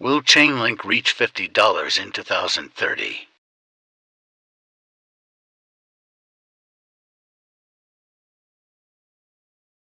Will Chainlink reach $50 in 2030?